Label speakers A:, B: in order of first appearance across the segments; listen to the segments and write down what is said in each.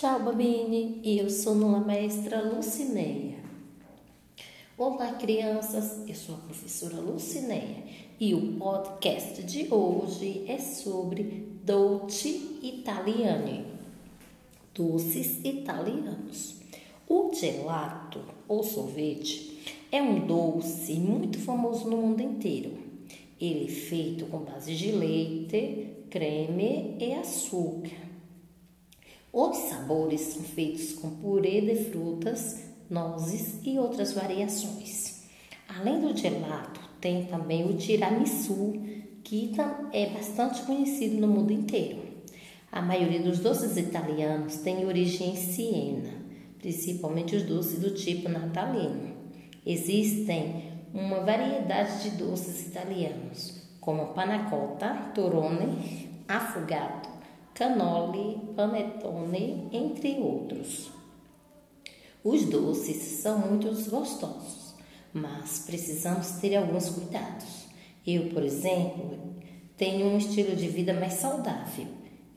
A: Tchau, Babine. Eu sou Nula Mestra Lucineia. Olá, crianças. Eu sou a professora Lucineia e o podcast de hoje é sobre dolce italiani, doces italianos. O gelato ou sorvete é um doce muito famoso no mundo inteiro. Ele é feito com base de leite, creme e açúcar. Outros sabores são feitos com purê de frutas, nozes e outras variações. Além do gelato, tem também o tiramisu, que é bastante conhecido no mundo inteiro. A maioria dos doces italianos tem origem em Siena, principalmente os doces do tipo natalino. Existem uma variedade de doces italianos, como panna cotta, torone, affogato, canole, panetone, entre outros. Os doces são muito gostosos, mas precisamos ter alguns cuidados. Eu, por exemplo, tenho um estilo de vida mais saudável.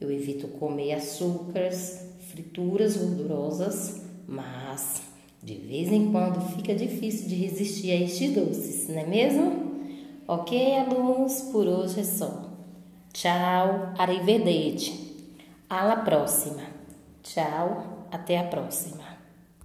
A: Eu evito comer açúcares, frituras gordurosas, mas de vez em quando fica difícil de resistir a estes doces, não é mesmo? Ok, alunos, por hoje é só. Tchau, arrivederci. Alla próxima. Tchau, até a próxima.